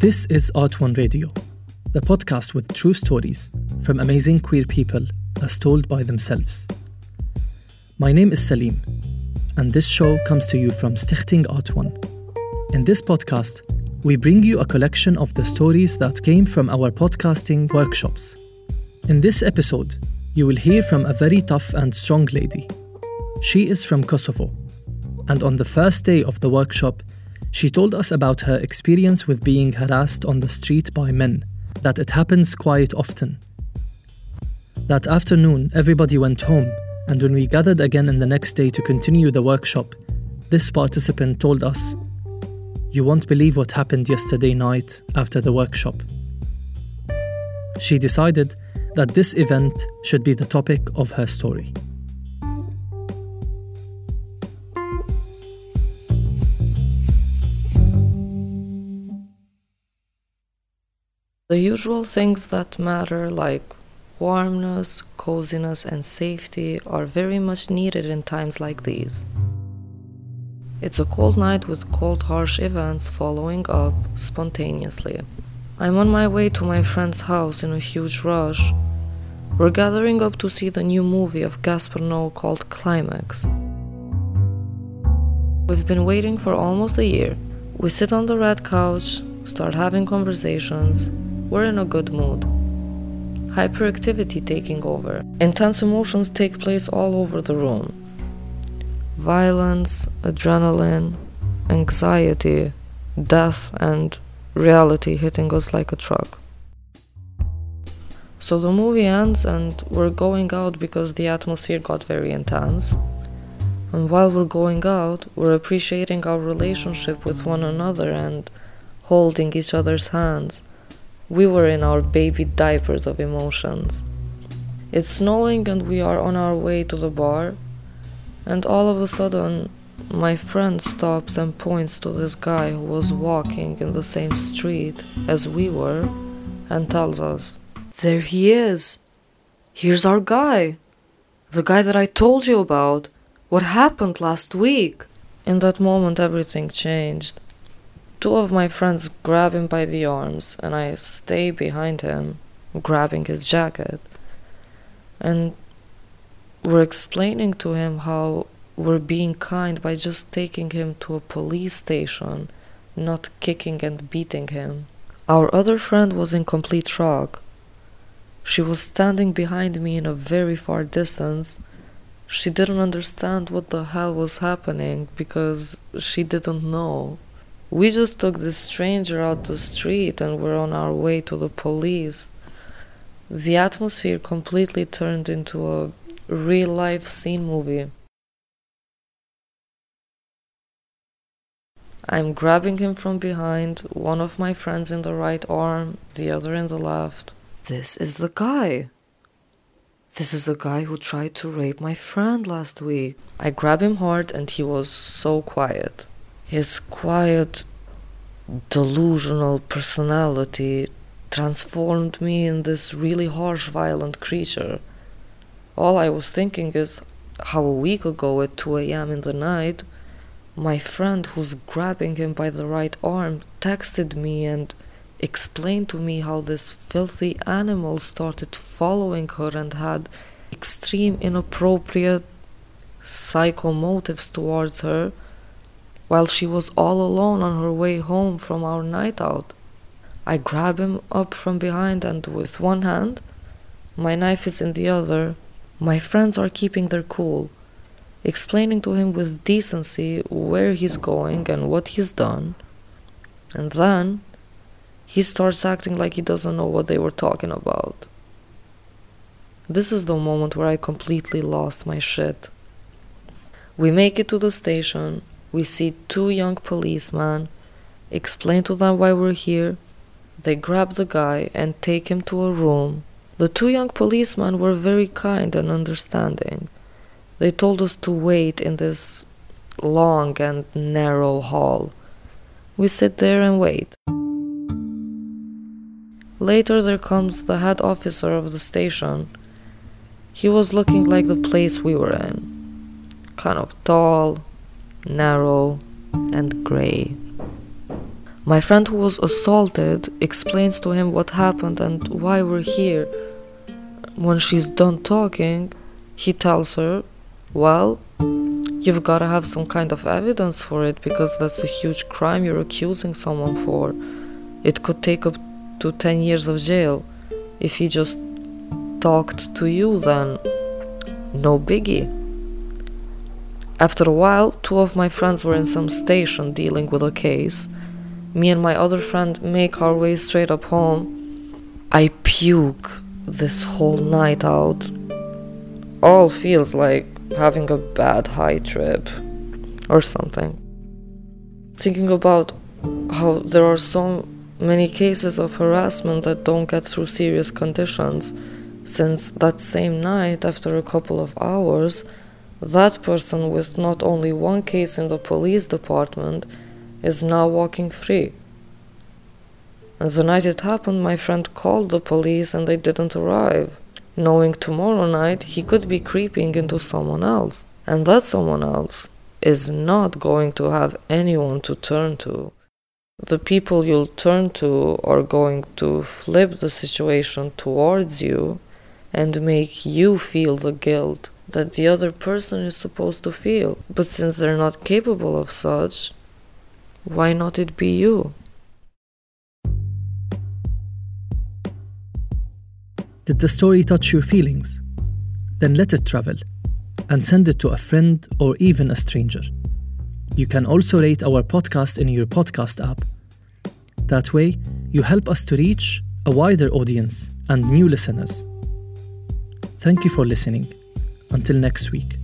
This is Art One Radio, the podcast with true stories from amazing queer people as told by themselves. My name is Salim, and this show comes to you from Stichting Art One. In this podcast, we bring you a collection of the stories that came from our podcasting workshops. In this episode, you will hear from a very tough and strong lady. She is from Kosovo, and on the first day of the workshop, she told us about her experience with being harassed on the street by men, that it happens quite often. That afternoon, everybody went home, and when we gathered again in the next day to continue the workshop, this participant told us, You won't believe what happened yesterday night after the workshop. She decided that this event should be the topic of her story. The usual things that matter, like warmness, coziness, and safety, are very much needed in times like these. It's a cold night with cold, harsh events following up spontaneously. I'm on my way to my friend's house in a huge rush. We're gathering up to see the new movie of Gaspar Noé called Climax. We've been waiting for almost a year. We sit on the red couch, start having conversations, we're in a good mood. Hyperactivity taking over. Intense emotions take place all over the room. Violence, adrenaline, anxiety, death, and reality hitting us like a truck. So the movie ends, and we're going out because the atmosphere got very intense. And while we're going out, we're appreciating our relationship with one another and holding each other's hands we were in our baby diapers of emotions. It's snowing and we are on our way to the bar, and all of a sudden, my friend stops and points to this guy who was walking in the same street as we were and tells us, There he is! Here's our guy! The guy that I told you about! What happened last week? In that moment, everything changed. Two of my friends grab him by the arms, and I stay behind him, grabbing his jacket. And we're explaining to him how we're being kind by just taking him to a police station, not kicking and beating him. Our other friend was in complete shock. She was standing behind me in a very far distance. She didn't understand what the hell was happening because she didn't know. We just took this stranger out the street and were on our way to the police. The atmosphere completely turned into a real life scene movie. I'm grabbing him from behind, one of my friends in the right arm, the other in the left. This is the guy. This is the guy who tried to rape my friend last week. I grab him hard and he was so quiet. His quiet, delusional personality transformed me in this really harsh, violent creature. All I was thinking is how a week ago at 2 a.m. in the night, my friend who's grabbing him by the right arm texted me and explained to me how this filthy animal started following her and had extreme inappropriate psycho motives towards her while she was all alone on her way home from our night out. I grab him up from behind, and with one hand, my knife is in the other. My friends are keeping their cool, explaining to him with decency where he's going and what he's done. And then he starts acting like he doesn't know what they were talking about. This is the moment where I completely lost my shit. We make it to the station, we see two young policemen, explain to them why we're here. They grab the guy and take him to a room. The two young policemen were very kind and understanding. They told us to wait in this long and narrow hall. We sit there and wait. Later, there comes the head officer of the station. He was looking like the place we were in. Kind of tall, narrow, and gray. My friend who was assaulted explains to him what happened and why we're here. When she's done talking, he tells her, Well, you've gotta have some kind of evidence for it because that's a huge crime you're accusing someone for. It could take up to 10 years of jail. If he just talked to you, then no biggie. After a while, two of my friends were in some station dealing with a case me and my other friend make our way straight up home. I puke this whole night out. All feels like having a bad high trip or something. Thinking about how there are so many cases of harassment that don't get through serious conditions, since that same night, after a couple of hours, that person with not only one case in the police department is now walking free. The night it happened, my friend called the police and they didn't arrive, knowing tomorrow night he could be creeping into someone else, and that someone else is not going to have anyone to turn to. The people you'll turn to are going to flip the situation towards you and make you feel the guilt that the other person is supposed to feel. But since they're not capable of such, why not it be you? Did the story touch your feelings? Then let it travel and send it to a friend or even a stranger. You can also rate our podcast in your podcast app. That way, you help us to reach a wider audience and new listeners. Thank you for listening. Until next week.